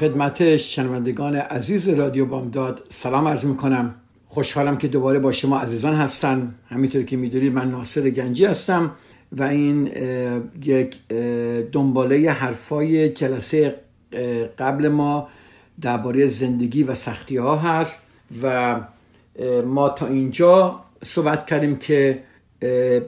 خدمت شنوندگان عزیز رادیو بامداد سلام عرض می‌کنم. خوشحالم که دوباره با شما عزیزان هستن همینطور که می‌دونید من ناصر گنجی هستم و این یک دنباله حرفای جلسه قبل ما درباره زندگی و سختی ها هست و ما تا اینجا صحبت کردیم که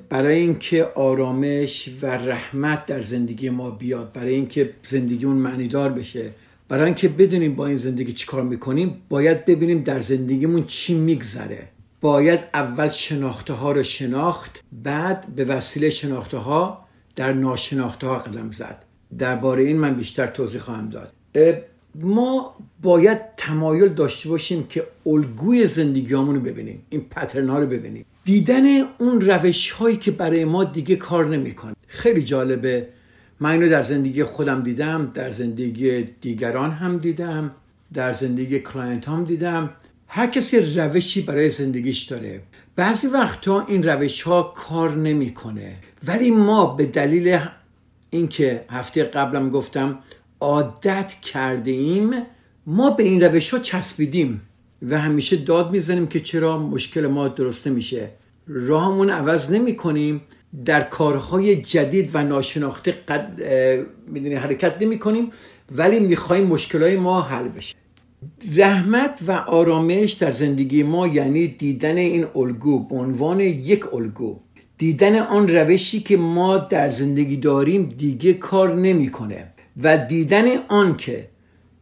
برای اینکه آرامش و رحمت در زندگی ما بیاد برای اینکه زندگیمون معنیدار بشه برای اینکه بدونیم با این زندگی چیکار می‌کنیم باید ببینیم در زندگیمون چی میگذره. باید اول شناخته ها رو شناخت بعد به وسیله شناخته ها در ناشناخته ها قدم زد. درباره این من بیشتر توضیح خواهم داد. ما باید تمایل داشته باشیم که الگوی زندگی رو ببینیم این پترن ها رو ببینیم. دیدن اون روش هایی که برای ما دیگه کار نمی‌کنه. خیلی جالبه. من اینو در زندگی خودم دیدم در زندگی دیگران هم دیدم در زندگی client هم دیدم. هر کسی روشی برای زندگیش داره. بعضی وقتا این روش ها کار نمی‌کنه. ولی ما به دلیل اینکه هفته قبلم گفتم عادت کرده ایم ما به این روش ها چسبیدیم و همیشه داد می‌زنیم که چرا مشکل ما درست نمیشه. راهمون عوض نمی کنیم در کارهای جدید و ناشناخته قد می‌دونی حرکت نمی کنیم ولی می‌خوایم مشکلات ما حل بشه. رحمت و آرامش در زندگی ما یعنی دیدن این الگو به عنوان یک الگو. دیدن آن روشی که ما در زندگی داریم دیگه کار نمی‌کنه. و دیدن آن که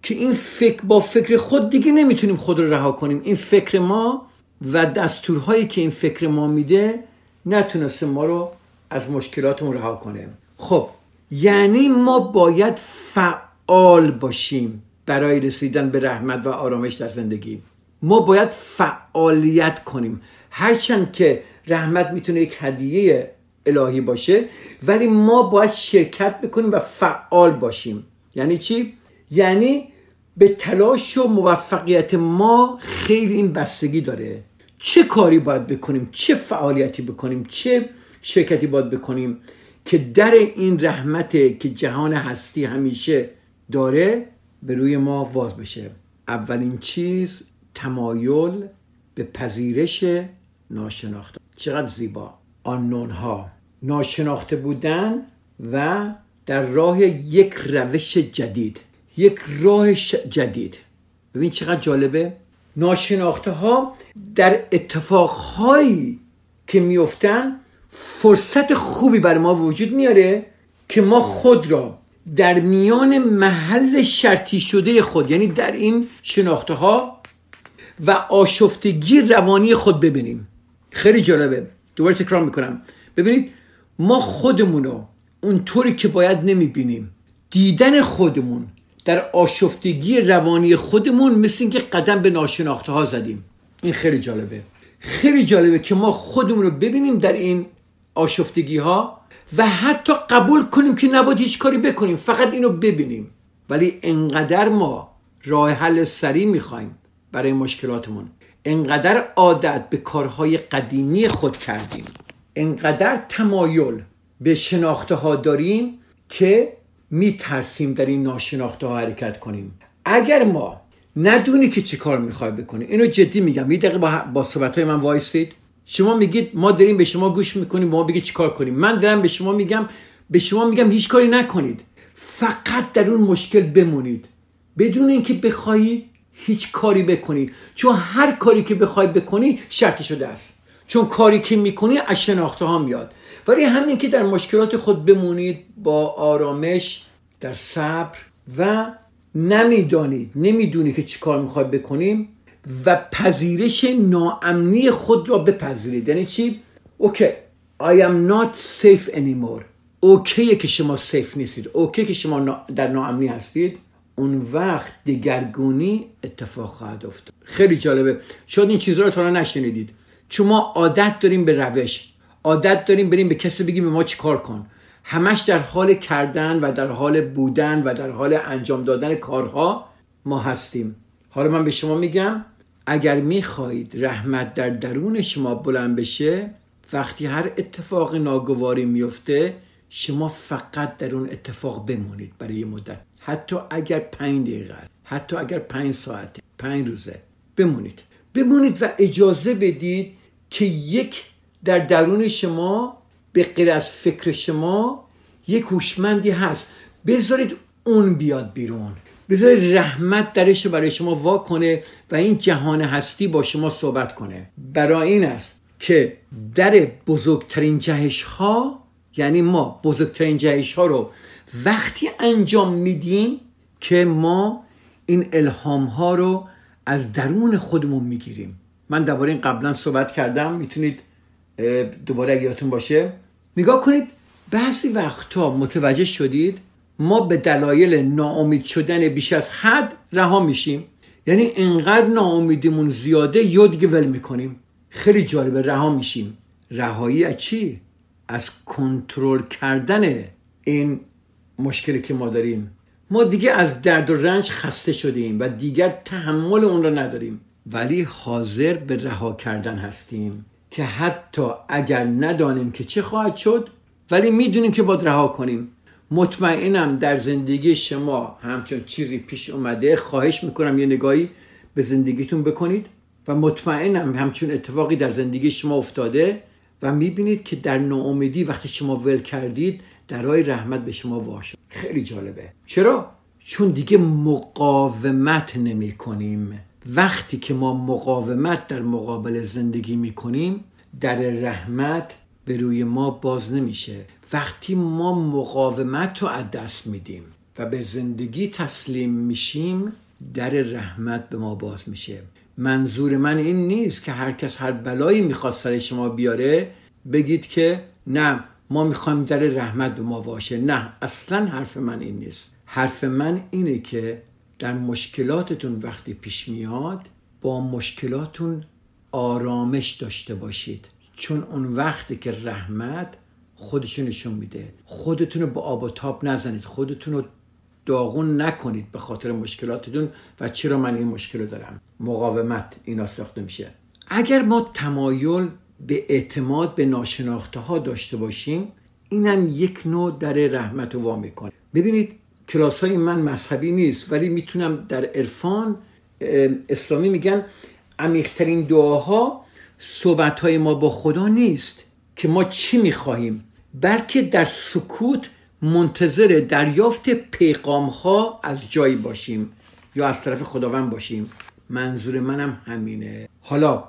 که این فکر با فکر خود دیگه نمی‌تونیم خود رو رها کنیم. این فکر ما و دستورهایی که این فکر ما میده نتونسته ما رو از مشکلاتمون رها کنه خب یعنی ما باید فعال باشیم برای رسیدن به رحمت و آرامش در زندگی. ما باید فعالیت کنیم. هرچند که رحمت می‌تونه یک هدیه الهی باشه ولی ما باید شرکت بکنیم و فعال باشیم. یعنی چی؟ یعنی به تلاش و موفقیت ما خیلی این بستگی داره. چه کاری باید بکنیم؟ چه فعالیتی بکنیم؟ چه شرکتی باید بکنیم که در این رحمت که جهان هستی همیشه داره به روی ما واز بشه؟ اولین چیز تمایل به پذیرش ناشناخته چقدر زیبا. آنون ها ناشناخته بودن و در راه یک روش جدید. یک راه جدید. ببین چقدر جالبه. ناشناخته ها در اتفاقهایی که میفتن فرصت خوبی برای ما وجود میاره که ما خود را در میان محل شرطی شده خود یعنی در این شناخته ها و آشفتگی روانی خود ببینیم. خیلی جالبه. دوباره تکرار می‌کنم. ببینید ما خودمون رو اونطوری که باید نمی‌بینیم. دیدن خودمون در آشفتگی روانی خودمون مثل اینکه قدم به ناشناخته ها زدیم. این خیلی جالبه. خیلی جالبه که ما خودمون رو ببینیم در این آشفتگی ها و حتی قبول کنیم که نباید هیچ کاری بکنیم فقط اینو ببینیم. ولی انقدر ما راه حل سریع می‌خوایم برای مشکلاتمون. انقدر عادت به کارهای قدیمی خود کردیم. انقدر تمایل به شناخته ها داریم که میترسیم در این ناشناخته ها حرکت کنیم. اگر ما ندونی که چی کار می‌خوای بکنی اینو جدی میگم. یه دقیقه با, با صحبت های من وایسید. شما میگید ما داریم به شما گوش می‌کنیم ما بگید چیکار کنیم. من دارم به شما میگم به شما میگم هیچ کاری نکنید. فقط در اون مشکل بمونید. بدون اینکه بخوای هیچ کاری بکنی. چون هر کاری که بخوای بکنی شرط شده است چون کاری که می‌کنی از شناخته ها میاد. ولی همین که در مشکلات خود بمونید با آرامش در صبر و نمی‌دانید نمی‌دونی که چی کار می‌خوای بکنیم و پذیرش ناامنی خود را بپذیرید. یعنی چی؟ اوکی I am not safe anymore. اوکیه که شما سیف نیستید. اوکی که شما در ناامنی هستید. اون وقت دگرگونی اتفاق خواهد افتاد. خیلی جالبه. شاید این چیزها رو تا نشنیدید. چون ما عادت داریم به روش. عادت داریم بریم به کسی بگیم به ما چیکار کن. همش در حال کردن و در حال بودن و در حال انجام دادن کارها ما هستیم. حالا من به شما میگم اگر می‌خواهید رحمت در درون شما بلند بشه وقتی هر اتفاق ناگواری میفته شما فقط در اون اتفاق بمونید برای یه مدت. حتی اگر پنج دقیقه حتی اگر پنج ساعت پنج روزه بمونید. بمونید و اجازه بدید که یک در درون شما به غیر از فکر شما یک هوشمندی هست. بذارید اون بیاد بیرون. بذارید رحمت درش برای شما وا کنه و این جهان هستی با شما صحبت کنه. برای این است که در بزرگترین جهش ها یعنی ما بزرگترین جهش ها رو وقتی انجام میدیم که ما این الهام ها رو از درون خودمون می‌گیریم. من درباره این قبلا صحبت کردم. می‌تونید دوباره اگه یادتون باشه. نگاه کنید بعضی وقتها متوجه شدید ما به دلایل ناامید شدن بیش از حد رها میشیم. یعنی انقدر ناامیدیمون زیاده یا ول می‌کنیم. خیلی جالبه رها میشیم. رهایی از چی؟ از کنترل کردن این مشکلی که ما داریم. ما دیگه از درد و رنج خسته شدیم و دیگر تحمل اون را نداریم. ولی حاضر به رها کردن هستیم. که حتی اگر ندانیم که چه خواهد شد ولی می‌دونیم که باید رها کنیم. مطمئنم در زندگی شما همچون چیزی پیش اومده خواهش می‌کنم یه نگاهی به زندگیتون بکنید و مطمئنم همچون اتفاقی در زندگی شما افتاده و می‌بینید که در ناامیدی وقتی شما ول کردید درای رحمت به شما واش خیلی جالبه. چرا؟ چون دیگه مقاومت نمی کنیم وقتی که ما مقاومت در مقابل زندگی می کنیم در رحمت به روی ما باز نمیشه. وقتی ما مقاومت رو از دست میدیم و به زندگی تسلیم میشیم در رحمت به ما باز میشه. منظور من این نیست که هر کس هر بلایی می‌خواست سر شما بیاره بگید که نه ما می‌خوایم در رحمت به ما باشه. نه اصلا حرف من این نیست. حرف من اینه که در مشکلاتتون وقتی پیش میاد با مشکلاتون آرامش داشته باشید. چون اون وقتی که رحمت خودشو نشون میده. خودتون رو با آب و تاب نزنید. خودتون رو داغون نکنید به خاطر مشکلاتتون و چرا من این مشکل رو دارم. مقاومت اینا ساخته میشه. اگر ما تمایل به اعتماد به ناشناخته ها داشته باشیم اینم یک نوع در رحمت رو وا می‌کنه ببینید کلاس های من مذهبی نیست ولی می‌تونم در عرفان اسلامی میگن عمیقترین دعاها صحبت های ما با خدا نیست که ما چی می‌خواهیم بلکه در سکوت منتظر دریافت پیغام ها از جایی باشیم یا از طرف خداوند باشیم. منظور منم همینه. حالا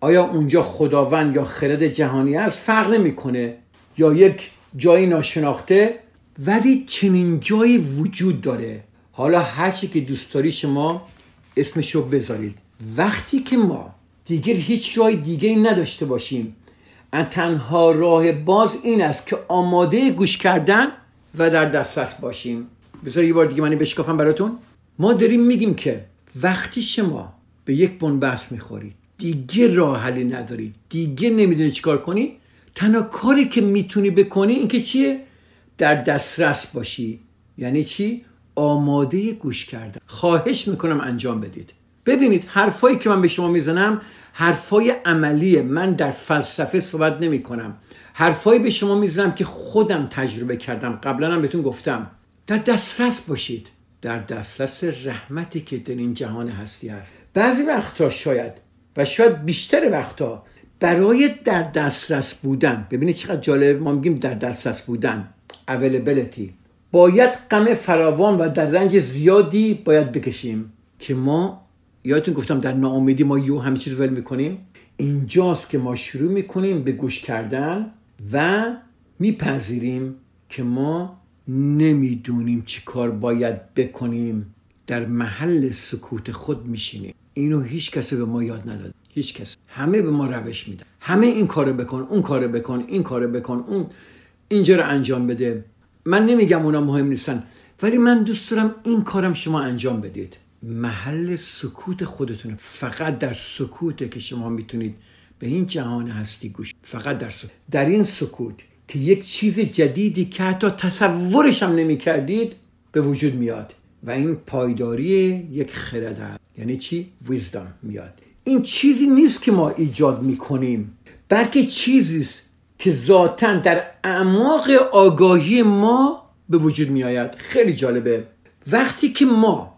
آیا اونجا خداوند یا خرد جهانی است؟ فرق نمی‌کنه. یا یک جایی ناشناخته ولی چنین جایی وجود داره. حالا هرچی که دوست داری شما اسمشو بذارید. وقتی که ما دیگر هیچ راه دیگه نداشته باشیم تنها راه باز این است که آماده گوش کردن و در دسترس باشیم. بذار یه بار دیگه من بشکافم براتون. ما داریم میگیم که وقتی شما به یک بنبست می‌خورید دیگه راه حلی نداری دیگه نمی‌دونی چیکار کنی تنها کاری که می‌تونی بکنی این که چیه؟ در دسترس باشی. یعنی چی؟ آماده گوش کردن. خواهش می‌کنم انجام بدید. ببینید حرفایی که من به شما می‌زنم حرفای عملیه. من در فلسفه صحبت نمی کنم حرفایی به شما می‌زنم که خودم تجربه کردم. قبلا هم بهتون گفتم. در دسترس باشید. در دسترس رحمتی که در این جهان هستی هست. بعضی وقتا شاید و شاید بیشتر وقتا برای در دسترس بودن. ببینید چقدر جالب ما میگیم در دسترس بودن. Availability. باید غم فراوان و در رنج زیادی باید بکشیم. که ما یادتون گفتم در ناامیدی ما یو همه چیز ول می‌کنیم. اینجاست که ما شروع می‌کنیم به گوش کردن و میپذیریم که ما نمی‌دونیم چی کار باید بکنیم. در محل سکوت خود میشینیم. اینو هیچ کسی به ما یاد نداد. هیچ کس. همه به ما روش میدن. همه این کارو بکن اون کارو بکن این کارو بکن اون اینجا رو انجام بده. من نمیگم اونا مهم نیستن ولی من دوست دارم این کارم شما انجام بدید. محل سکوت خودتونه. فقط در سکوته که شما می‌تونید به این جهان هستی گوش. فقط در سکوت. در این سکوت که یک چیز جدیدی که حتی تصورش هم نمی کردید به وجود میاد. و این پایداری یک خرد هست. یعنی چی؟ ویزدم میاد. این چیزی نیست که ما ایجاد می‌کنیم بلکه چیزی است که ذاتا در اعماق آگاهی ما به وجود میآید. خیلی جالبه. وقتی که ما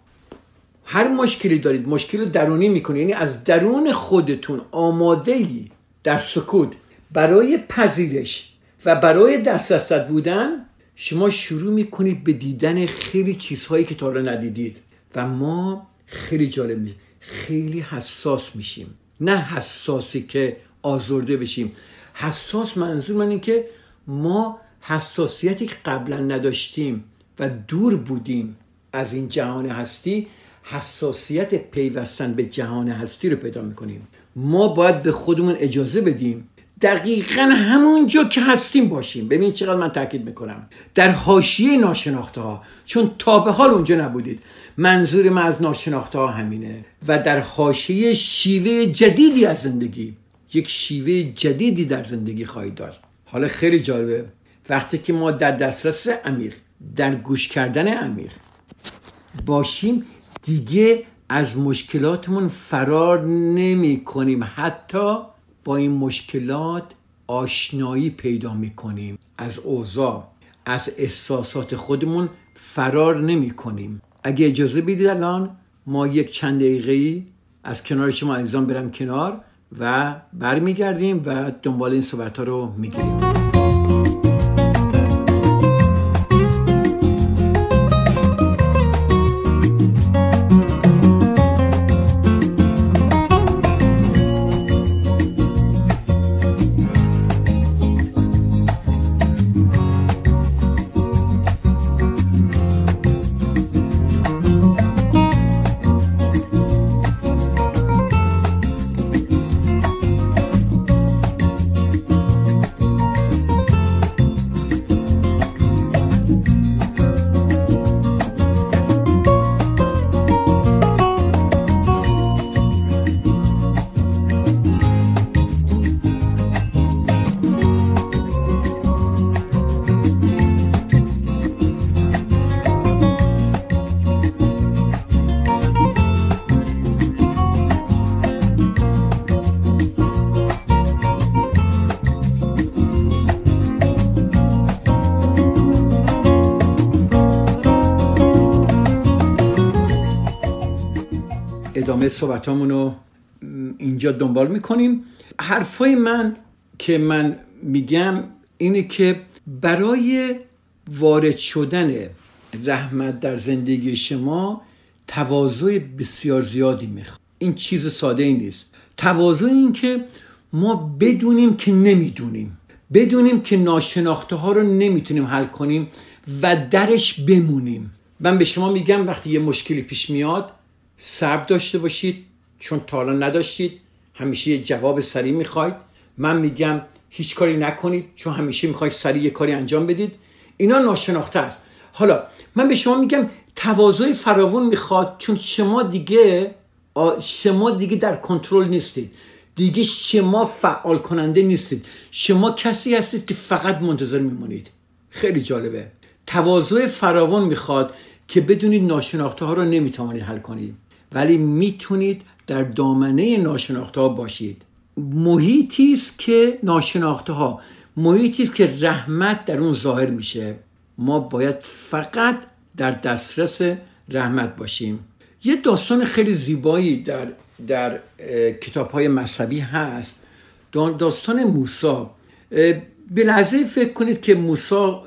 هر مشکلی دارید مشکل درونی می‌کنید یعنی از درون خودتون آماده ای در سکوت برای پذیرش و برای دست بودن شما شروع می‌کنید به دیدن خیلی چیزهایی که تا حالا ندیدید. و ما خیلی جالب میشیم خیلی حساس میشیم. نه حساسی که آزرده بشیم. حساس منظور من این که ما حساسیتی که قبلا نداشتیم و دور بودیم از این جهان هستی حساسیت پیوستن به جهان هستی رو پیدا می‌کنیم. ما باید به خودمون اجازه بدیم دقیقا همونجا که هستیم باشیم. ببین چقدر من تاکید می‌کنم. در حاشیه ناشناخته ها چون تا به حال اونجا نبودید منظور من از ناشناخته ها همینه و در حاشیه شیوه جدیدی از زندگی یک شیوه جدیدی در زندگی خواهید داشت. حالا خیلی جالبه. وقتی که ما در دسترس عمیق در گوش کردن عمیق باشیم دیگه از مشکلاتمون فرار نمی کنیم. حتی با این مشکلات آشنایی پیدا می کنیم. از اوضاع از احساسات خودمون فرار نمی کنیم. اگه اجازه بدید الان ما یک چند دقیقه از کنار شما عزیزان برم کنار. و برمیگردیم و دنبال این صحبت ها رو می‌گیریم. صحبت رو اینجا دنبال می‌کنیم. حرفای من که من میگم اینه که برای وارد شدن رحمت در زندگی شما تواضع بسیار زیادی می‌خواد. این چیز ساده ای نیست. تواضع این که ما بدونیم که نمی‌دونیم. بدونیم که ناشناخته ها رو نمی‌تونیم حل کنیم و درش بمونیم. من به شما میگم وقتی یه مشکلی پیش میاد صبر داشته باشید چون تا نداشتید. همیشه یه جواب سریع می‌خواید. من میگم هیچ کاری نکنید چون همیشه می‌خواید سریع یه کاری انجام بدید. اینا ناشناخته است. حالا من به شما میگم تواضع فراوون می‌خواد چون شما دیگه شما دیگه در کنترل نیستید. دیگه شما فعال کننده نیستید. شما کسی هستید که فقط منتظر میمونید. خیلی جالبه. تواضع فراوان می‌خواد که بدونید ناشناخته ها رو نمی‌توانید حل کنید. ولی می‌تونید در دامنه ناشناخته ها باشید. محیطی است که ناشناخته ها محیطی است که رحمت در اون ظاهر میشه. ما باید فقط در دسترس رحمت باشیم. یه داستان خیلی زیبایی در در کتاب های مذهبی هست. داستان موسا به لحظه فکر کنید که موسا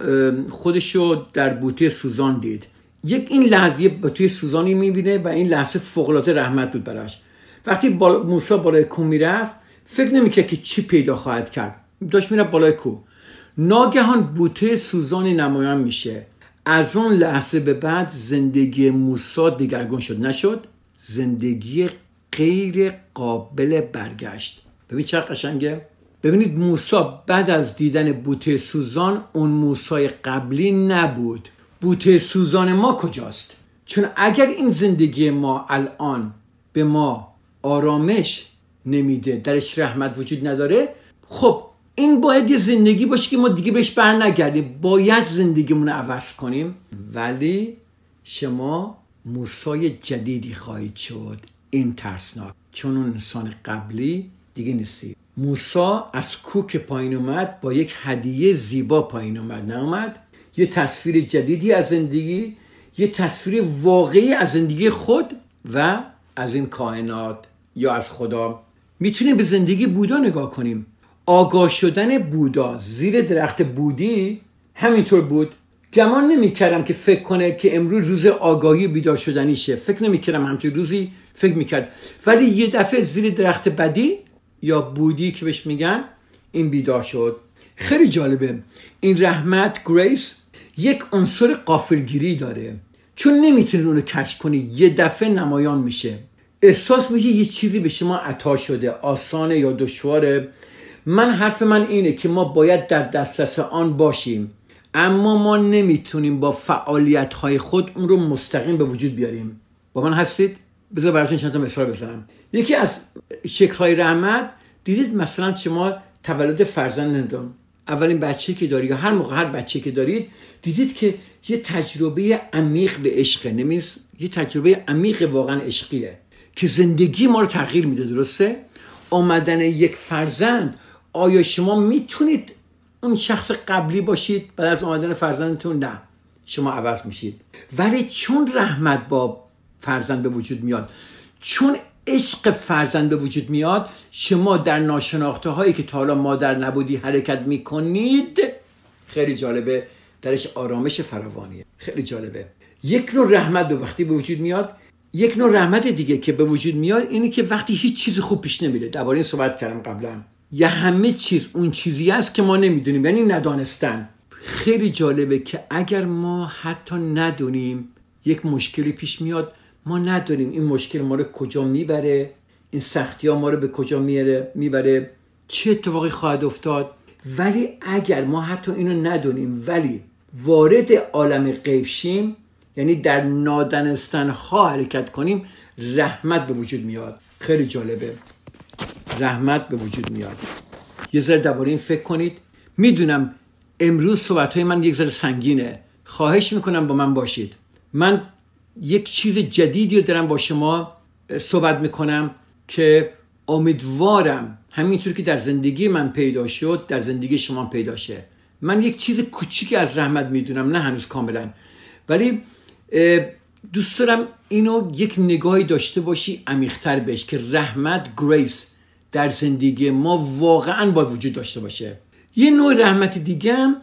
خودشو در بوته سوزان دید یک این لحظه توی سوزانی می‌بینه و این لحظه فوقلاته رحمت بود براش. وقتی بالا موسی بالای کو می‌رفت فکر نمی‌کرد که چی پیدا خواهد کرد. داشت میره بالای کو. ناگهان بوته سوزانی نمایان میشه. از اون لحظه به بعد زندگی موسی دگرگون شد. نشد زندگی غیر قابل برگشت. ببین چه قشنگه. ببینید موسا بعد از دیدن بوته سوزان اون موسای قبلی نبود. بوته سوزان ما کجاست؟ چون اگر این زندگی ما الان به ما آرامش نمیده درش رحمت وجود نداره خب این باید یه زندگی باشه که ما دیگه بهش بر نگردیم. باید زندگیمون رو عوض کنیم. ولی شما موسای جدیدی خواهید شد. این ترسناک. چون اون انسان قبلی دیگه نیستی. موسا از کوک پایین اومد با یک هدیه زیبا پایین اومد. نه اومد؟ یه تصویر جدیدی از زندگی یه تصویر واقعی از زندگی خود و از این کائنات یا از خدا. می‌تونیم به زندگی بودا نگاه کنیم. آگاه شدن بودا زیر درخت بودی همینطور بود. گمان نمی‌کردم که فکر کنه که امروز روز آگاهی بیدار شدنیشه فکر نمی‌کردم همچین روزی فکر می‌کرد. ولی یه دفعه زیر درخت بدی یا بودی که بهش میگن این بیدار شد. خیلی جالبه. این رحمت گریس یک عنصر قافلگیری داره. چون نمی‌تونی اونو کچ کنی یه دفعه نمایان میشه. احساس میشه یه چیزی به شما عطا شده آسانه یا دشواره. من حرف من اینه که ما باید در دسترس آن باشیم. اما ما نمی‌تونیم با فعالیت های خود اون رو مستقیم به وجود بیاریم. با من هستید؟ بذار براتون چند تا مثال بزنم. یکی از شکل های رحمت دیدید مثلا شما تولد فرزندتون اولین بچه که داری یا هر موقع هر بچه که دارید دیدید که یه تجربه عمیق به عشق نمیز یه تجربه عمیق واقعا عشقیه که زندگی ما رو تغییر میده درسته؟ آمدن یک فرزند آیا شما می‌تونید اون شخص قبلی باشید بعد از آمدن فرزندتون؟ نه. شما عوض میشید. ولی چون رحمت با فرزند به وجود میاد چون عشق فرزند به وجود میاد. شما در ناشناخته هایی که تا حالا مادر نبودی حرکت می‌کنید خیلی جالبه درش آرامش فراوانیه. خیلی جالبه. یک نوع رحمت به وقتی به وجود میاد. یک نوع رحمت دیگه که به وجود میاد اینه که وقتی هیچ چیز خوب پیش نمیره. درباره این صحبت کردم قبلا. یا همه چیز اون چیزی است که ما نمی‌دونیم یعنی ندانستن. خیلی جالبه که اگر ما حتی ندونیم یک مشکلی پیش میاد. ما ندونیم این مشکل ما رو کجا می‌بره این سختی ها ما رو به کجا میاره می‌بره. چه اتفاقی خواهد افتاد؟ ولی اگر ما حتی اینو ندونیم ولی وارد عالم غیب شیم یعنی در نادانستن ها حرکت کنیم رحمت به وجود میاد. خیلی جالبه. رحمت به وجود میاد. یه ذره درباره این فکر کنید. می‌دونم امروز صحبت های من یک ذره سنگینه. خواهش می‌کنم با من باشید. من یک چیز جدیدی رو دارم با شما صحبت می‌کنم که امیدوارم همینطور که در زندگی من پیدا شد در زندگی شما پیدا شه. من یک چیز کوچیکی از رحمت می‌دونم نه هنوز کاملا. ولی دوست دارم اینو یک نگاهی داشته باشی عمیقتر بهش که رحمت گریس در زندگی ما واقعا باید وجود داشته باشه. یه نوع رحمت دیگه هم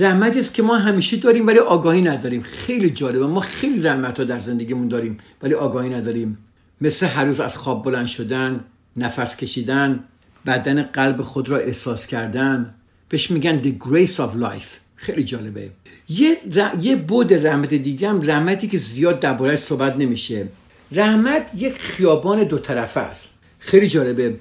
رحمتی است که ما همیشه داریم ولی آگاهی نداریم. خیلی جالبه. ما خیلی رحمت ها در زندگیمون داریم ولی آگاهی نداریم. مثل هر روز از خواب بلند شدن نفس کشیدن بدن قلب خود را احساس کردن بهش میگن the grace of life. خیلی جالبه. یه, ر... یه بود رحمت دیگه هم رحمتی که زیاد دربارهش صحبت نمیشه. رحمت یک خیابان دو طرفه است. خیلی جالبه.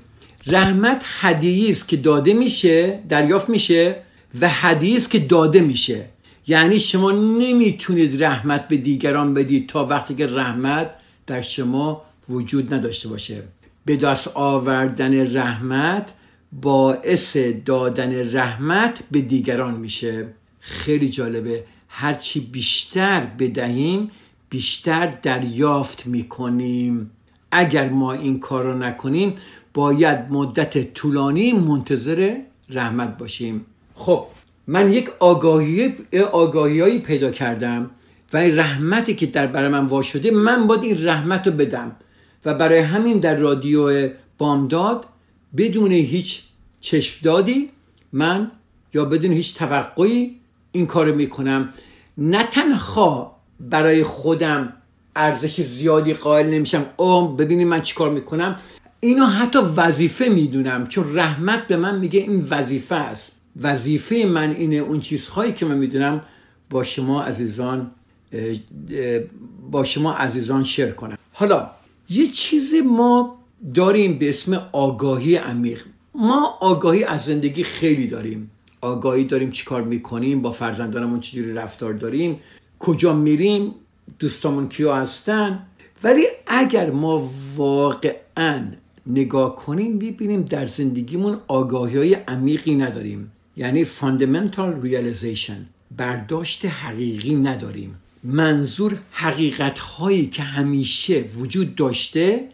رحمت هدیه است که داده میشه دریافت میشه و است که داده میشه. یعنی شما نمی‌تونید رحمت به دیگران بدید تا وقتی که رحمت در شما وجود نداشته باشه. به دست آوردن رحمت باعث دادن رحمت به دیگران میشه. خیلی جالبه. هرچی بیشتر بدهیم بیشتر دریافت می‌کنیم. اگر ما این کار رو نکنیم باید مدت طولانی منتظر رحمت باشیم. خب من یک آگاهی آگاهیایی پیدا کردم و این رحمتی که در برای من وا شده من باید این رحمت رو بدم و برای همین در رادیو بامداد بدون هیچ چشم دادی من یا بدون هیچ توقعی این کارو می‌کنم. نه تنها برای خودم ارزش زیادی قائل نمیشم. او ببینید من چیکار می‌کنم؟ اینو حتی وظیفه می‌دونم چون رحمت به من میگه این وظیفه است. وظیفه من اینه اون چیزهایی که من می‌دونم با شما عزیزان با شما عزیزان شیر کنم. حالا یه چیز ما داریم به اسم آگاهی عمیق. ما آگاهی از زندگی خیلی داریم. آگاهی داریم چیکار می‌کنیم با فرزندانمون چجوری رفتار داریم کجا میریم دوستامون کیا هستن. ولی اگر ما واقعا نگاه کنیم ببینیم در زندگیمون آگاهی های عمیقی نداریم. یعنی fundamental realization برداشت حقیقی نداریم. منظور حقیقت هایی که همیشه وجود داشته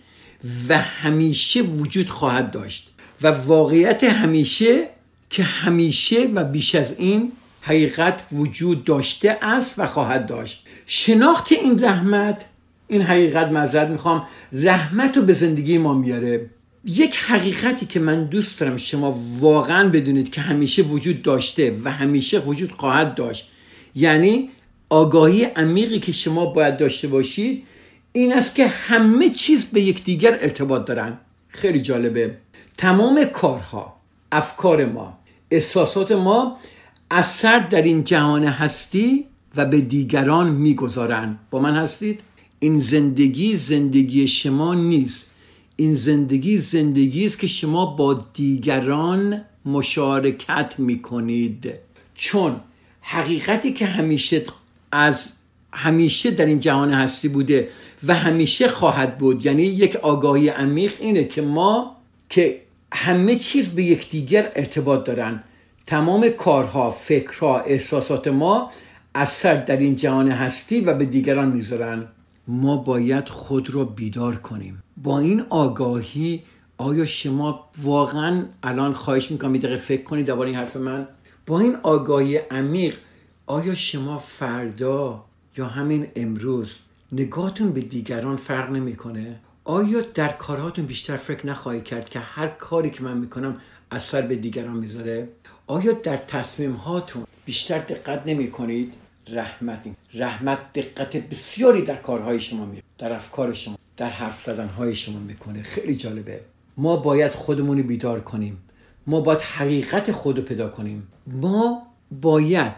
و همیشه وجود خواهد داشت. و واقعیت همیشه که همیشه و بیش از این حقیقت وجود داشته است و خواهد داشت. شناخت این رحمت این حقیقت معذرت می‌خوام رحمت رو به زندگی ما میاره. یک حقیقتی که من دوست دارم شما واقعا بدونید که همیشه وجود داشته و همیشه وجود خواهد داشت. یعنی آگاهی عمیقی که شما باید داشته باشید این است که همه چیز به یکدیگر ارتباط دارن. خیلی جالبه. تمام کارها افکار ما احساسات ما اثر در این جهان هستی و به دیگران می‌گذارن. با من هستید؟ این زندگی زندگی شما نیست. این زندگی زندگی است که شما با دیگران مشارکت می‌کنید. چون حقیقتی که همیشه از همیشه در این جهان هستی بوده و همیشه خواهد بود یعنی یک آگاهی عمیق اینه که ما که همه چیز به یکدیگر ارتباط دارن. تمام کارها فکرها احساسات ما اثر در این جهان هستی و به دیگران می‌ذارن. ما باید خود را بیدار کنیم. با این آگاهی آیا شما واقعا الان خواهش می‌کنم یه دقیقه فکر کنید درباره این حرف من؟ با این آگاهی عمیق آیا شما فردا یا همین امروز نگاهتون به دیگران فرق نمی‌کنه؟ آیا در کارهاتون بیشتر فکر نخواهید کرد که هر کاری که من می‌کنم اثر به دیگران می‌ذاره؟ آیا در تصمیم هاتون بیشتر دقت نمی کنید رحمت رحمت دقت بسیاری در کارهای شما می در افکار شما در حرف زدن های شما می‌کنه. خیلی جالبه. ما باید خودمون بیدار کنیم. ما باید حقیقت خود رو پیدا کنیم. ما باید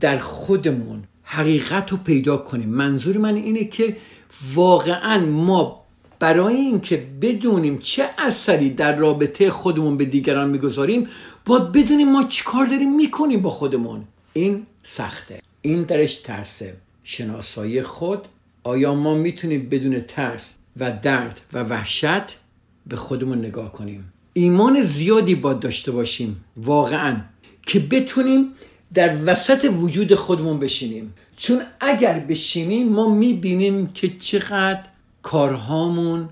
در خودمون حقیقت رو پیدا کنیم. منظور من اینه که واقعا ما برای اینکه بدونیم چه اثری در رابطه خودمون به دیگران می‌گذاریم باید بدونیم ما چیکار داریم می‌کنیم با خودمون. این سخته. این درش ترسه شناسایی خود. آیا ما می‌تونیم بدون ترس و درد و وحشت به خودمون نگاه کنیم؟ ایمان زیادی باید داشته باشیم واقعا که بتونیم در وسط وجود خودمون بشینیم. چون اگر بشینیم ما می‌بینیم که چقدر کارهامون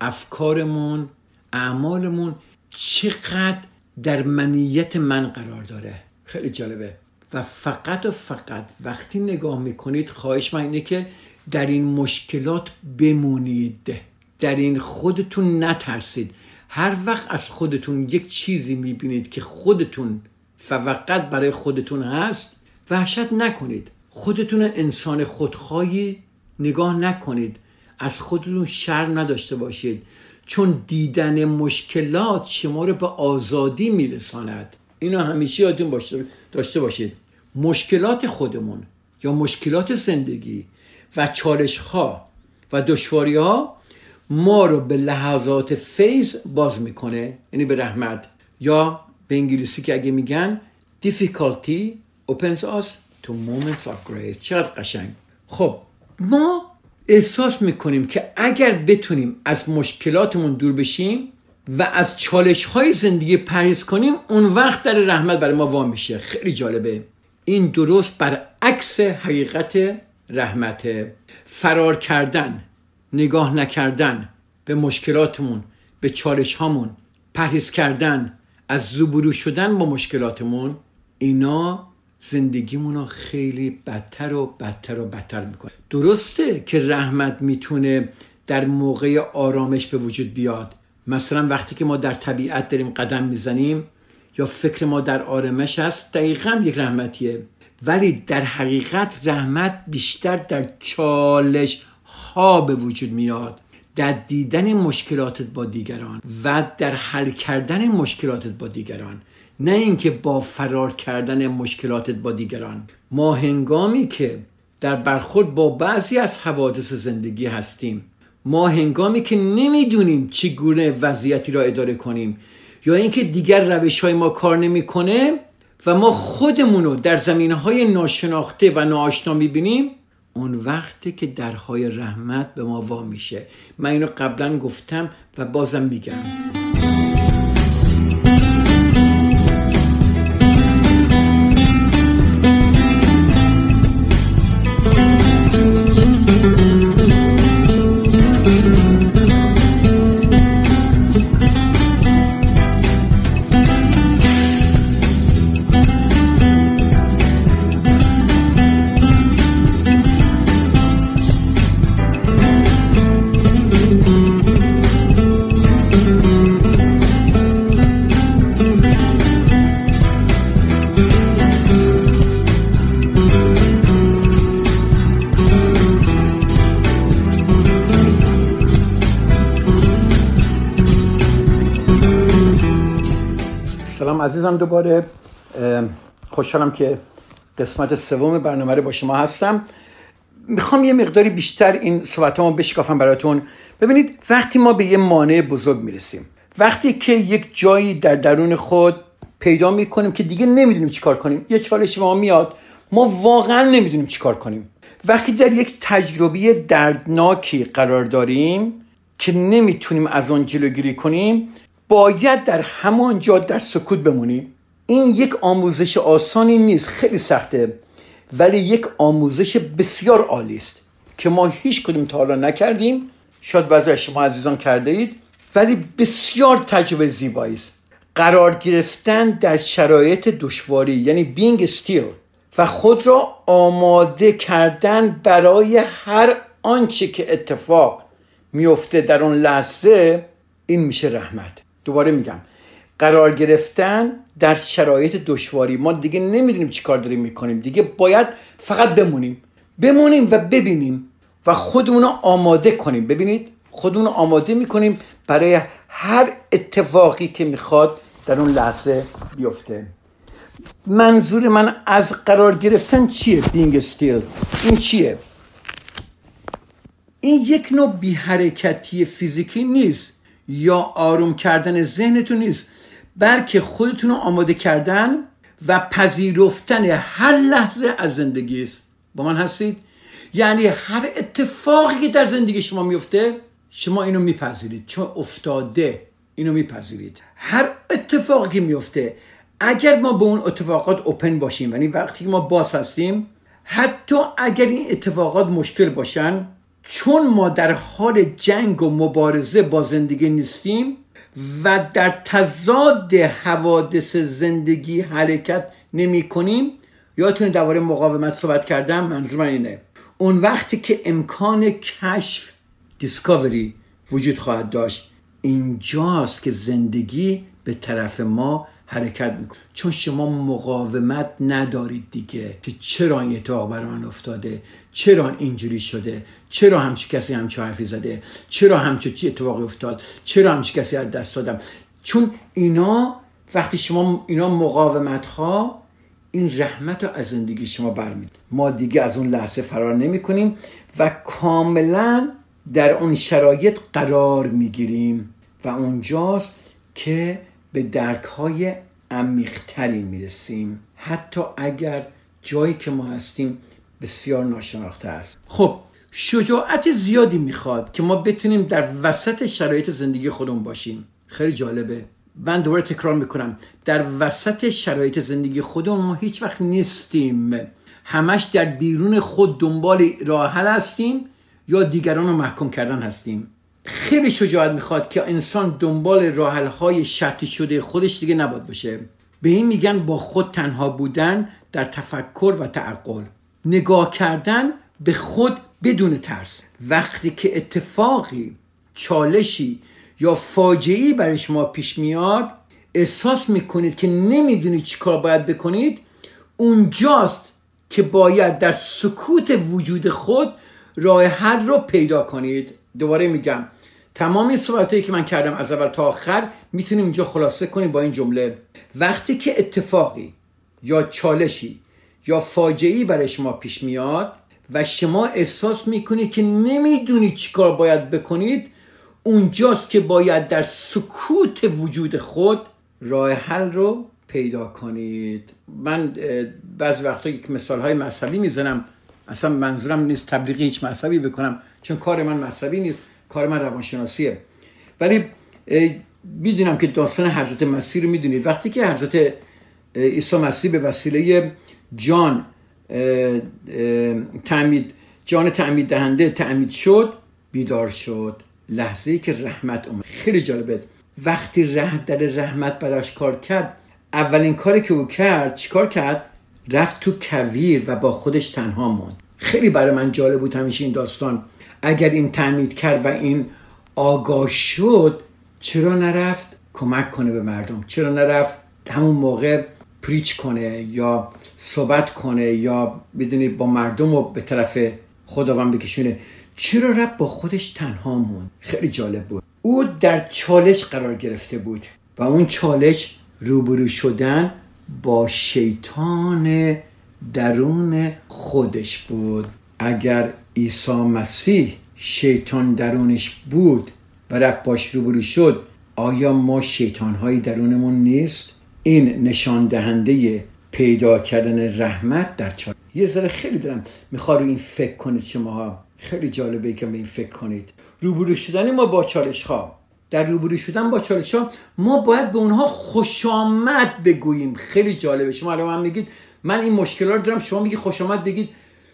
افکارمون اعمالمون چقدر در منیت من قرار داره. خیلی جالبه. و فقط و فقط وقتی نگاه می‌کنید خواهش من اینه که در این مشکلات بمونید. در این خودتون نترسید. هر وقت از خودتون یک چیزی می‌بینید که خودتون فقط برای خودتون هست وحشت نکنید. خودتون انسان خودخواهی نگاه نکنید. از خودتون شرم نداشته باشید. چون دیدن مشکلات شما رو به آزادی میرساند. اینو همیشه یادتون داشته باشید. مشکلات خودمون یا مشکلات زندگی و چالش ها و دشواری ها ما رو به لحظات فیض باز می‌کنه. یعنی به رحمت. یا به انگلیسی که اگه میگن difficulty opens us to moments of grace. چقدر قشنگ. خب ما احساس می‌کنیم که اگر بتونیم از مشکلاتمون دور بشیم و از چالش های زندگی پریز کنیم اون وقت در رحمت برای ما وام میشه. خیلی جالبه. این درست برعکس حقیقت رحمت. فرار کردن نگاه نکردن به مشکلاتمون به چالش هامون پرهیز کردن از زوبرو شدن با مشکلاتمون اینا زندگیمون رو خیلی بدتر و بدتر و بدتر می‌کنه. درسته که رحمت می‌تونه در موقع آرامش به وجود بیاد. مثلا وقتی که ما در طبیعت داریم قدم می‌زنیم یا فکر ما در آرامش هست دقیقا یک رحمتیه. ولی در حقیقت رحمت بیشتر در چالش ها به وجود میاد. در دیدن مشکلاتت با دیگران و در حل کردن مشکلاتت با دیگران. نه اینکه با فرار کردن مشکلاتت با دیگران. ما هنگامی که در برخورد با بعضی از حوادث زندگی هستیم ما هنگامی که نمی‌دونیم چگونه وضعیتی را اداره کنیم یا اینکه دیگر روش های ما کار نمی‌کنه و ما خودمون رو در زمین های ناشناخته و ناآشنا می‌بینیم اون وقتی که درهای رحمت به ما وا میشه من اینو قبلا گفتم و بازم میگم. سلام عزیزم دوباره. خوشحالم که قسمت سوم برنامه رو با شما هستم. می‌خوام یه مقداری بیشتر این صحبتامو بشکافم براتون. ببینید وقتی ما به یه مانع بزرگ می‌رسیم وقتی که یک جایی در درون خود پیدا می‌کنیم که دیگه نمی‌دونیم چیکار کنیم یه چالش ما میاد ما واقعا نمی‌دونیم چیکار کنیم. وقتی در یک تجربه دردناکی قرار داریم که نمی‌تونیم از آن جلوگیری کنیم باید در همان جا در سکوت بمونیم. این یک آموزش آسانی نیست خیلی سخته ولی یک آموزش بسیار عالی است که ما هیچ کدوم تا حالا نکردیم. شاید بعضی از شما عزیزان کرده اید ولی بسیار تجربه زیبایی است. قرار گرفتن در شرایط دشواری یعنی بینگ استیل و خود را آماده کردن برای هر آنچه که اتفاق میفته در اون لحظه این میشه رحمت. دوباره میگم. قرار گرفتن در شرایط دشواری. ما دیگه نمی‌دونیم چی کار داریم می‌کنیم. دیگه باید فقط بمونیم. بمونیم و ببینیم و خودمون رو آماده کنیم. ببینید خودمون رو آماده می‌کنیم برای هر اتفاقی که می‌خواد در اون لحظه بیفته. منظور من از قرار گرفتن چیه بینگ استیل این چیه؟ این یک نوع بی حرکتی فیزیکی نیست. یا آروم کردن ذهنتون نیست بلکه خودتون رو آماده کردن و پذیرفتن هر لحظه از زندگی است. با من هستید؟ یعنی هر اتفاقی که در زندگی شما میفته شما اینو میپذیرید. چون افتاده اینو میپذیرید. هر اتفاقی میفته اگر ما به اون اتفاقات اوپن باشیم یعنی وقتی ما باز هستیم حتی اگر این اتفاقات مشکل باشن چون ما در حال جنگ و مبارزه با زندگی نیستیم و در تضاد حوادث زندگی حرکت نمی کنیم یادتونه درباره مقاومت صحبت کردم منظور من اینه. اون وقتی که امکان کشف دیسکاوری وجود خواهد داشت اینجاست که زندگی به طرف ما حرکت می‌کنه. چون شما مقاومت ندارید دیگه که چرا این اتفاق برای من افتاده؟ چرا اینجوری شده؟ چرا همچی کسی همچی حرفی زده؟ چرا همچی اتفاقی افتاد؟ چرا همچی کسی از دست دادم؟ چون اینا وقتی شما اینا مقاومت ها این رحمت رو از زندگی شما برمید ما دیگه از اون لحظه فرار نمی کنیم و کاملا در اون شرایط قرار می‌گیریم. و اونجاست که به درک های عمیقتری می‌رسیم. حتی اگر جایی که ما هستیم بسیار ناشناخته است. خب شجاعت زیادی می‌خواد که ما بتونیم در وسط شرایط زندگی خودمون باشیم. خیلی جالبه. من دوباره تکرار می‌کنم. در وسط شرایط زندگی خودمون ما هیچ وقت نیستیم. همش در بیرون خود دنبال راه حل هستیم یا دیگران رو محکوم کردن هستیم. خیلی شجاعت می‌خواد که انسان دنبال راحل های شرطی شده خودش دیگه نباد باشه. به این میگن با خود تنها بودن در تفکر و تعقل. نگاه کردن به خود بدون ترس. وقتی که اتفاقی چالشی یا فاجعی برای شما پیش میاد احساس می‌کنید که نمی‌دونید چیکار باید بکنید اونجاست که باید در سکوت وجود خود راه حل رو پیدا کنید. دوباره میگم تمام این صحبت که من کردم از اول تا آخر می‌تونیم اینجا خلاصه کنیم با این جمله. وقتی که اتفاقی یا چالشی یا فاجعی برای شما پیش میاد و شما احساس می‌کنید که نمی‌دونید چیکار باید بکنید اونجاست که باید در سکوت وجود خود راه حل رو پیدا کنید. من بعض وقتا یک مثال های مذهبی می‌زنم. اصلا منظورم نیست تبلیغی هیچ مذهبی بکنم چون کار من مذهبی نیست. کار من روانشناسیه. ولی می‌دونم که داستان حضرت مسیح رو می‌دونید. وقتی که حضرت عیسی مسیح به وسیله جان تعمید جان تعمید دهنده تعمید شد بیدار شد. لحظه ای که رحمت اومد. خیلی جالبه. وقتی ره در رحمت براش کار کرد اولین کاری که او کرد چیکار کرد؟ رفت تو کویر و با خودش تنها موند. خیلی برای من جالب بود همیشه این داستان. اگر این تعمید کرد و این آگاه شد چرا نرفت کمک کنه به مردم؟ چرا نرفت همون موقع پریچ کنه یا صحبت کنه یا بدونی با مردم رو به طرف خداوند بکشونه؟ چرا رفت با خودش تنها موند؟ خیلی جالب بود. او در چالش قرار گرفته بود و اون چالش روبرو شدن با شیطان درون خودش بود. اگر عیسی مسیح شیطان درونش بود و رفت باش روبرو شد آیا ما شیطانهایی درونمون نیست؟ این نشان دهنده پیدا کردن رحمت در چالش یه ذره خیلی دارم می‌خواد این فکر کنید شما. خیلی جالبه که به این فکر کنید. روبرو شدن ما با چالش ها در روبرو شدن با چالش ها ما باید به اونها خوش آمد بگوییم. خیلی جالبه. شما الان من میگید من این مشکل رو دارم شما میگی خوش آمد بگید.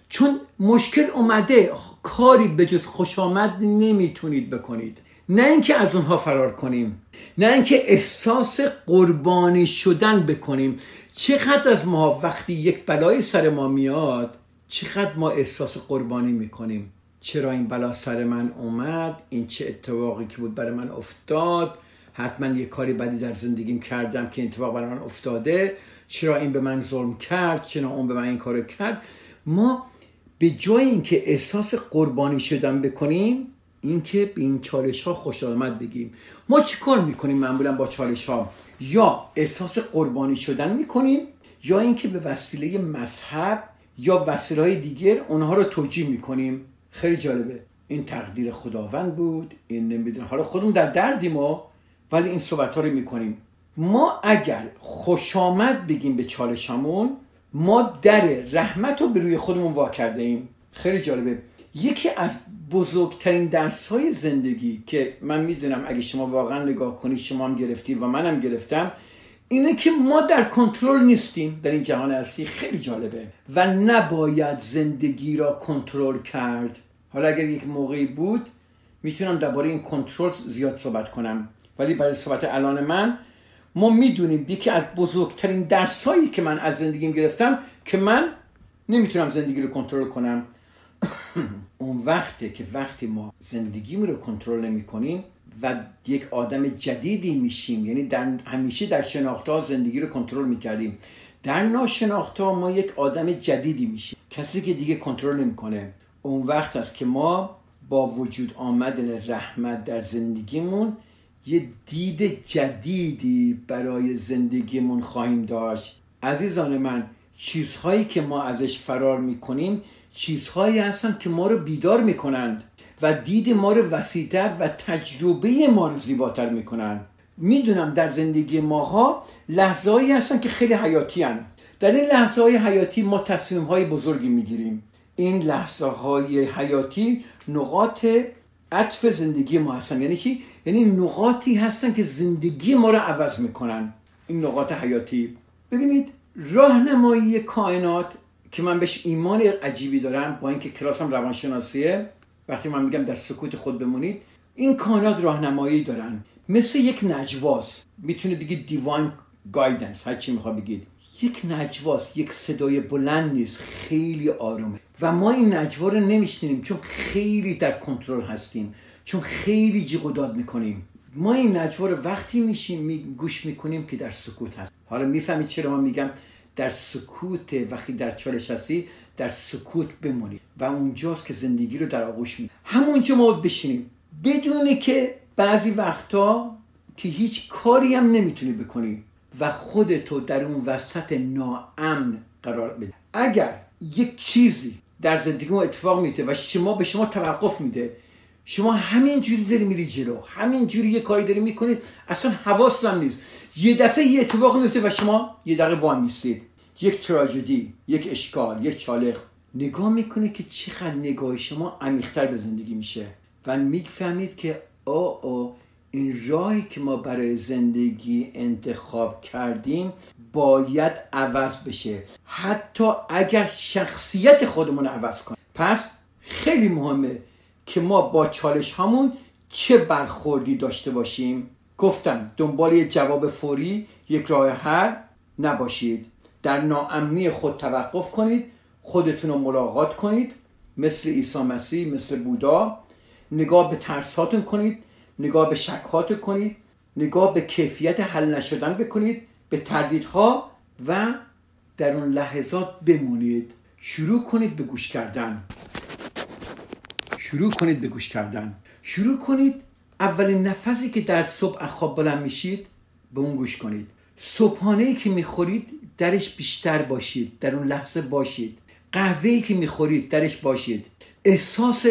چون مشکل اومده کاری به جز خوش آمد نمی‌تونید بکنید. نه اینکه از اونها فرار کنیم نه اینکه احساس قربانی شدن بکنیم. چقدر از ما وقتی یک بلای سر ما میاد چقدر ما احساس قربانی می‌کنیم. چرا این بلا سر من اومد؟ این چه اتفاقی که بود برای من افتاد؟ حتما یه کاری بدی در زندگیم کردم که این اتفاق برای من افتاده. چرا این به من ظلم کرد؟ چرا اون به من این کارو کرد؟ ما به جای اینکه احساس قربانی شدن بکنیم اینکه به این چالش ها خوش آمد بگیم ما چی کار می‌کنیم معمولا با چالش ها یا احساس قربانی شدن می‌کنیم یا اینکه به وسیله مذهب یا وسیله های دیگر اونها رو توجیه می‌کنیم. خیلی جالبه. این تقدیر خداوند بود این نمی‌دونم. حالا خودمون در دردی ما ولی این صحبت ها رو می‌کنیم. ما اگر خوش آمد بگیم به چالشمون ما در رحمت رو به روی خودمون وا کرده ایم. خیلی جالبه. یکی از بزرگترین درس های زندگی که من می‌دونم اگه شما واقعا نگاه کنید شما هم گرفتید و منم گرفتم اینه که ما در کنترل نیستیم در این جهان اصلی خیلی جالبه. و نباید زندگی را کنترل کرد. حالا اگر یک موقعی بود می‌تونم درباره این کنترل زیاد صحبت کنم. ولی برای صحبت الان من ما می‌دونیم یکی از بزرگترین درس هایی که من از زندگیم گرفتم که من نمی‌تونم زندگی رو کنترل کنم. اون وقته که وقتی ما زندگیمون رو کنترل نمی کنیم و یک آدم جدیدی میشیم یعنی در همیشه در شناخته زندگی رو کنترل می‌کردیم. در ناشناخته ما یک آدم جدیدی میشیم کسی که دیگه کنترل نمی‌کنه. اون وقت است که ما با وجود آمدن رحمت در زندگیمون یه دید جدیدی برای زندگیمون خواهیم داشت. عزیزان من چیزهایی که ما ازش فرار می‌کنیم چیزهایی هستن که ما رو بیدار می‌کنند و دید ما رو وسیعتر و تجربه ما رو زیباتر می‌کنن می‌دونم در زندگی ماها لحظه هستن که خیلی حیاتی هن. در این لحظه های حیاتی ما تصمیم های بزرگی می‌گیریم. این لحظه های حیاتی نقاط عطف زندگی ما هستن. یعنی چی؟ یعنی نقاطی هستن که زندگی ما رو عوض می‌کنن. این نقاط حیاتی. ببینید راهنمایی کائنات که من بهش ایمان عجیبی دارم با اینکه کلاسم روانشناسیه وقتی من میگم در سکوت خود بمونید این کائنات راهنمایی دارن. مثل یک نجواس می‌تونه بگید دیوان گایدنس. هر چی می‌خواد بگید. یک نجواس یک صدای بلند نیست. خیلی آرومه. و ما این نجوا رو نمیشنیم چون خیلی در کنترل هستیم چون خیلی جیغ و داد می‌کنیم. ما این نجوا رو وقتی میشیم گوش می‌کنیم که در سکوت هست. حالا می‌فهمید چرا من میگم در سکوت وقتی در چالش هستی در سکوت بمونید و اونجاست که زندگی رو در آغوش می. همونجا ما بشینیم. بدونه که بعضی وقتا که هیچ کاری هم نمی‌تونی بکنی و خودتو در اون وسط ناامن قرار بده اگر یک چیزی در زندگی ما اتفاق میده و شما به شما توقف میده. شما همین جوری داری میری جلو. همین جوری یه کاری داری می‌کنید اصلا حواس نیست. یه دفعه یه اتفاق میفته و شما یه دقیقه وان میستید. یک تراژدی یک اشکال یک چالق نگاه می‌کنه که چقدر نگاه شما عمیقتر به زندگی میشه. و می‌فهمید که آ آ این راهی که ما برای زندگی انتخاب کردیم باید عوض بشه. حتی اگر شخصیت خودمون عوض کنیم. پس خیلی مهمه که ما با چالش همون چه برخوردی داشته باشیم. گفتم دنبال یه جواب فوری یک راه حل نباشید. در ناامنی خود توقف کنید خودتون رو ملاقات کنید مثل عیسی مسیح مثل بودا. نگاه به ترساتون کنید. نگاه به شکهاتون کنید نگاه به کیفیت حل نشدن بکنید به تردیدها و در اون لحظات بمونید. شروع کنید به گوش کردن. شروع کنید به گوش کردن. شروع کنید اولین نفسی که در صبح خواب بلند میشید به اون گوش کنید. صبحانه ای که می‌خورید درش بیشتر باشید در اون لحظه باشید. قهوه ای که می‌خورید درش باشید. احساس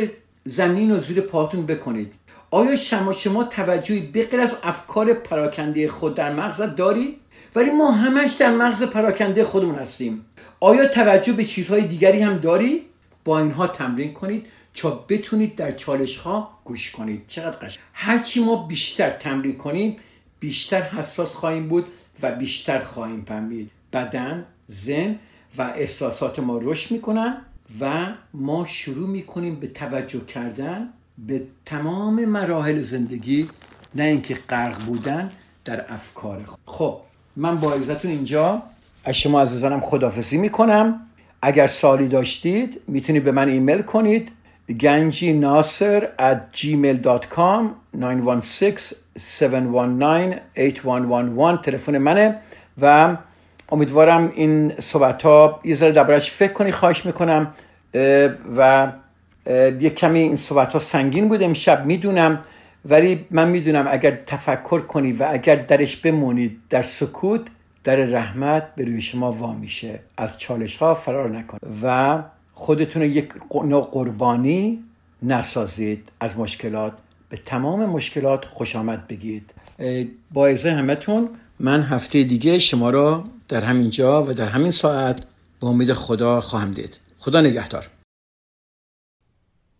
زمین و زیر پاتون بکنید. آیا شما شما توجهی بغیر از افکار پراکنده خود در مغزت داری؟ ولی ما همش در مغز پراکنده خودمون هستیم. آیا توجه به چیزهای دیگری هم داری؟ با اینها تمرین کنید تا بتونید در چالش ها گوش کنید. چقدر قشنگ. هرچی ما بیشتر تمرین کنیم بیشتر حساس خواهیم بود و بیشتر خواهیم فهمید. بدن ذهن و احساسات ما رشد می‌کنن و ما شروع می‌کنیم به توجه کردن به تمام مراحل زندگی نه اینکه غرق بودن در افکار خود. خب من با عزتون اینجا از شما عزیزانم خدافزی می‌کنم. اگر سالی داشتید می‌تونید به من ایمیل کنید. گنجی ناصر at gmail.com 916-719-8111 تلفن منه. و امیدوارم این صحبت ها یه ذره فکر کنی خواهش می‌کنم و یه کمی این صحبت ها سنگین بود امشب می‌دونم. ولی من می‌دونم اگر تفکر کنی و اگر درش بمونید در سکوت در رحمت به روی شما وا میشه. از چالش ها فرار نکن. و خودتون یک نوع قربانی نسازید. از مشکلات به تمام مشکلات خوش آمد بگید. با همتون من هفته دیگه شما را در همین جا و در همین ساعت به امید خدا خواهم دید. خدا نگهدار.